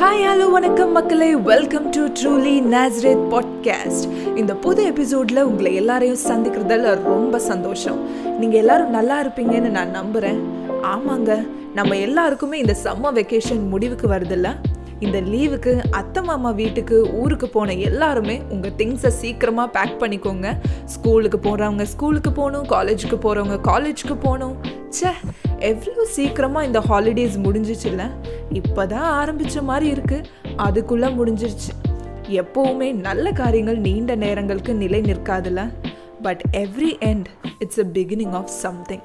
Hi hello வணக்கம் மக்களே. Welcome to truly Nazareth podcast இந்த புது எபிசோடில் உங்களை எல்லாரையும் சந்திக்கிறதுல ரொம்ப சந்தோஷம். நீங்கள் எல்லாரும் நல்லா இருப்பீங்கன்னு நான் நம்புகிறேன் ஆமாங்க நம்ம எல்லாருக்குமே இந்த சம்மர் வெக்கேஷன் முடிவுக்கு வருதில்ல? இந்த லீவுக்கு அத்தை மாமா வீட்டுக்கு ஊருக்கு போன எல்லாருமே உங்கள் திங்ஸை சீக்கிரமாக பேக் பண்ணிக்கோங்க. ஸ்கூலுக்கு போகிறவங்க ஸ்கூலுக்கு போகணும் காலேஜுக்கு போகிறவங்க காலேஜுக்கு போகணும். ச்சே எவ்வளோ சீக்கிரமாக இந்த ஹாலிடேஸ் முடிஞ்சிச்சுல்ல? இப்போ தான் ஆரம்பித்த மாதிரி இருக்குது அதுக்குள்ளே முடிஞ்சிருச்சு. எப்போவுமே நல்ல காரியங்கள் நீண்ட நேரங்களுக்கு நிலை நிற்காதுல்ல? But every end it's a beginning of something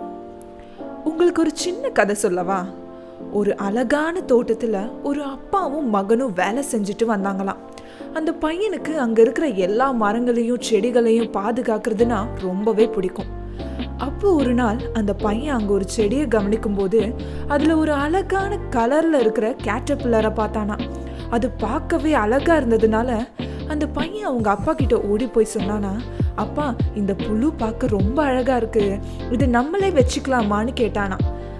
உங்களுக்கு ஒரு சின்ன கதை சொல்லவா? ஒரு அழகான தோட்டத்தில் ஒரு அப்பாவும் மகனும் வேலை செஞ்சுட்டு வந்தாங்களாம். அந்த பையனுக்கு அங்கே இருக்கிற எல்லா மரங்களையும் செடிகளையும் பாதுகாக்கிறதுனா ரொம்பவே பிடிக்கும். அப்போ ஒரு நாள் அந்த பையன் அங்கே ஒரு செடியை கவனிக்கும் போது அதில் ஒரு அழகான கலரில் இருக்கிற கேட்டப்பில்லரை பார்த்தானா. அது பார்க்கவே அழகாக இருந்ததுனால அந்த பையன் அவங்க அப்பா கிட்ட ஓடி போய் சொன்னானா அப்பா இந்த புழு பார்க்க ரொம்ப அழகாக இருக்கு. இது நம்மளே வச்சுக்கலாமான்னு கேட்டானா.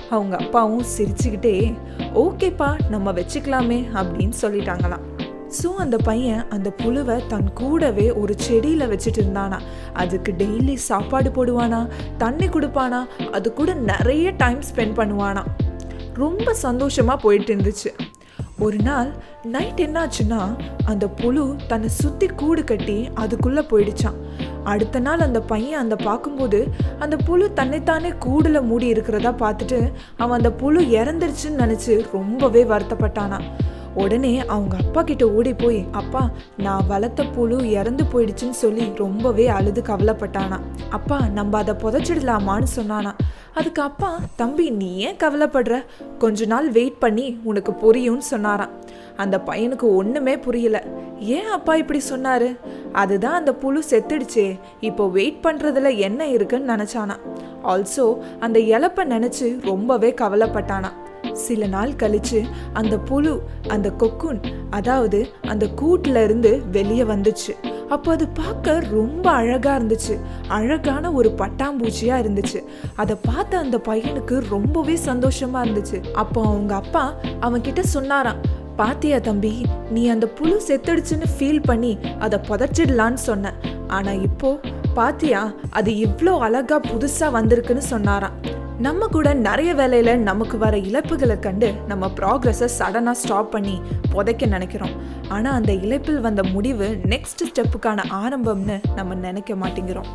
அவங்க அப்பாவும் சிரிச்சுக்கிட்டே ஓகேப்பா நம்ம வச்சுக்கலாமே அப்படின்னு சொல்லிட்டாங்களாம். ஸோ அந்த பையன் அந்த புழுவை தன் கூடவே ஒரு செடியில் வச்சுட்டு இருந்தானா. அதுக்கு டெய்லி சாப்பாடு போடுவானா தண்ணி கொடுப்பானா அது கூட நிறைய டைம் ஸ்பெண்ட் பண்ணுவானா. ரொம்ப சந்தோஷமாக போயிட்டு இருந்துச்சு. ஒரு நாள் நைட் என்னாச்சுன்னா அந்த புழு தன்னை சுற்றி கூடு கட்டி அதுக்குள்ளே போயிடுச்சான் அடுத்த நாள் அந்த பையன் அந்த பார்க்கும்போது அந்த புழு தன்னைத்தானே கூடில் மூடி இருக்கிறதா பார்த்துட்டு அவன் அந்த புழு இறந்துருச்சுன்னு நினச்சி ரொம்பவே வருத்தப்பட்டானா. உடனே அவங்க அப்பா கிட்ட ஓடி போய் அப்பா நான் வளர்த்த புழு இறந்து போயிடுச்சுன்னு சொல்லி ரொம்பவே அழுது கவலைப்பட்டானா. அப்பா நம்ம அதை புதைச்சிடலாமான்னு சொன்னானா. அதுக்கு அப்பா தம்பி நீ ஏன் கவலைப்படுற? கொஞ்ச நாள் வெயிட் பண்ணி உனக்கு புரியும்னு சொன்னாராம். அந்த பையனுக்கு ஒன்றுமே புரியல. ஏன் அப்பா இப்படி சொன்னாரு? அதுதான் அந்த புழு செத்துடுச்சே. இப்போ வெயிட் பண்ணுறதுல என்ன இருக்குன்னு நினச்சானா. ஆல்சோ அந்த இழப்பை நினச்சி ரொம்பவே கவலைப்பட்டானா. சில நாள் கழிச்சு அந்த புழு அந்த கொக்குன் அதாவது அந்த கூட்டுல இருந்து வெளியே வந்துச்சு. அப்போ அது பார்க்க ரொம்ப அழகா இருந்துச்சு. அழகான ஒரு பட்டாம்பூச்சியா இருந்துச்சு. அதை பார்த்த அந்த பையனுக்கு ரொம்பவே சந்தோஷமா இருந்துச்சு. அப்போ அவங்க அப்பா அவன் கிட்ட சொன்னாராம் பாத்தியா தம்பி நீ அந்த புழு செத்துடுச்சுன்னு ஃபீல் பண்ணி அதை புதைச்சிடலான்னு சொன்ன. ஆனா இப்போ பாத்தியா அது இவ்வளோ அழகா புதுசா வந்திருக்குன்னு சொன்னாராம். நம்ம கூட நிறைய வேலையில் நமக்கு வர இழப்புகளை கண்டு நம்ம ப்ராக்ரஸை சடனாக ஸ்டாப் பண்ணி புதைக்க நினைக்கிறோம். ஆனால் அந்த இழப்பில் வந்த முடிவு நெக்ஸ்ட் ஸ்டெப்புக்கான ஆரம்பம்னு நம்ம நினைக்க மாட்டேங்கிறோம்.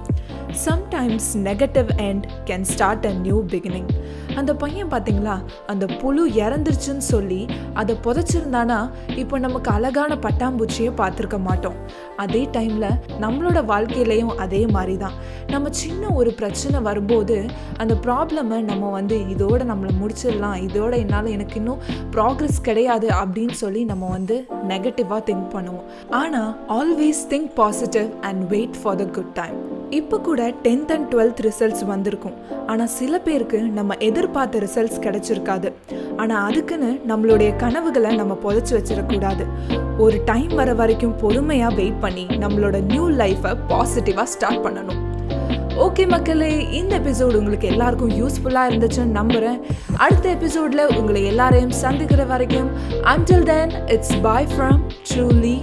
Sometimes negative end can start a new beginning அந்த பையன் பார்த்தீங்களா அந்த புழு இறந்துருச்சுன்னு சொல்லி அதை புதைச்சிருந்தானா இப்போ நமக்கு அழகான பட்டாம்பூச்சியை பார்த்துருக்க மாட்டோம். அதே டைமில் நம்மளோட வாழ்க்கையிலையும் அதே மாதிரி தான் நம்ம சின்ன ஒரு பிரச்சனை வரும்போது அந்த ப்ராப்ளமை நம்ம வந்து இதோட நம்மளை முடிச்சிடலாம் இதோட என்னால் எனக்கு இன்னும் ப்ராக்ரஸ் கிடையாது அப்படின்னு சொல்லி நம்ம வந்து நெகட்டிவாக திங்க் பண்ணுவோம். ஆனால் always think positive and wait for the good time இப்போ கூட டென்த் அண்ட் டுவெல்த் ரிசல்ட்ஸ் வந்திருக்கும். ஆனால் சில பேருக்கு நம்ம எதிர்பார்த்த ரிசல்ட்ஸ் கிடைச்சிருக்காது. ஆனால் அதுக்குன்னு நம்மளுடைய கனவுகளை நம்ம புதைச்சி வச்சிடக்கூடாது. ஒரு டைம் வர வரைக்கும் பொறுமையாக வெயிட் பண்ணி நம்மளோட நியூ லைஃப்பை பாசிட்டிவாக ஸ்டார்ட் பண்ணணும். ஓகே மக்களே இந்த எபிசோடு உங்களுக்கு எல்லாருக்கும் யூஸ்ஃபுல்லாக இருந்துச்சுன்னு நம்புகிறேன் அடுத்த எபிசோடில் உங்களை எல்லாரையும் சந்திக்கிற வரைக்கும் until then it's bye from truly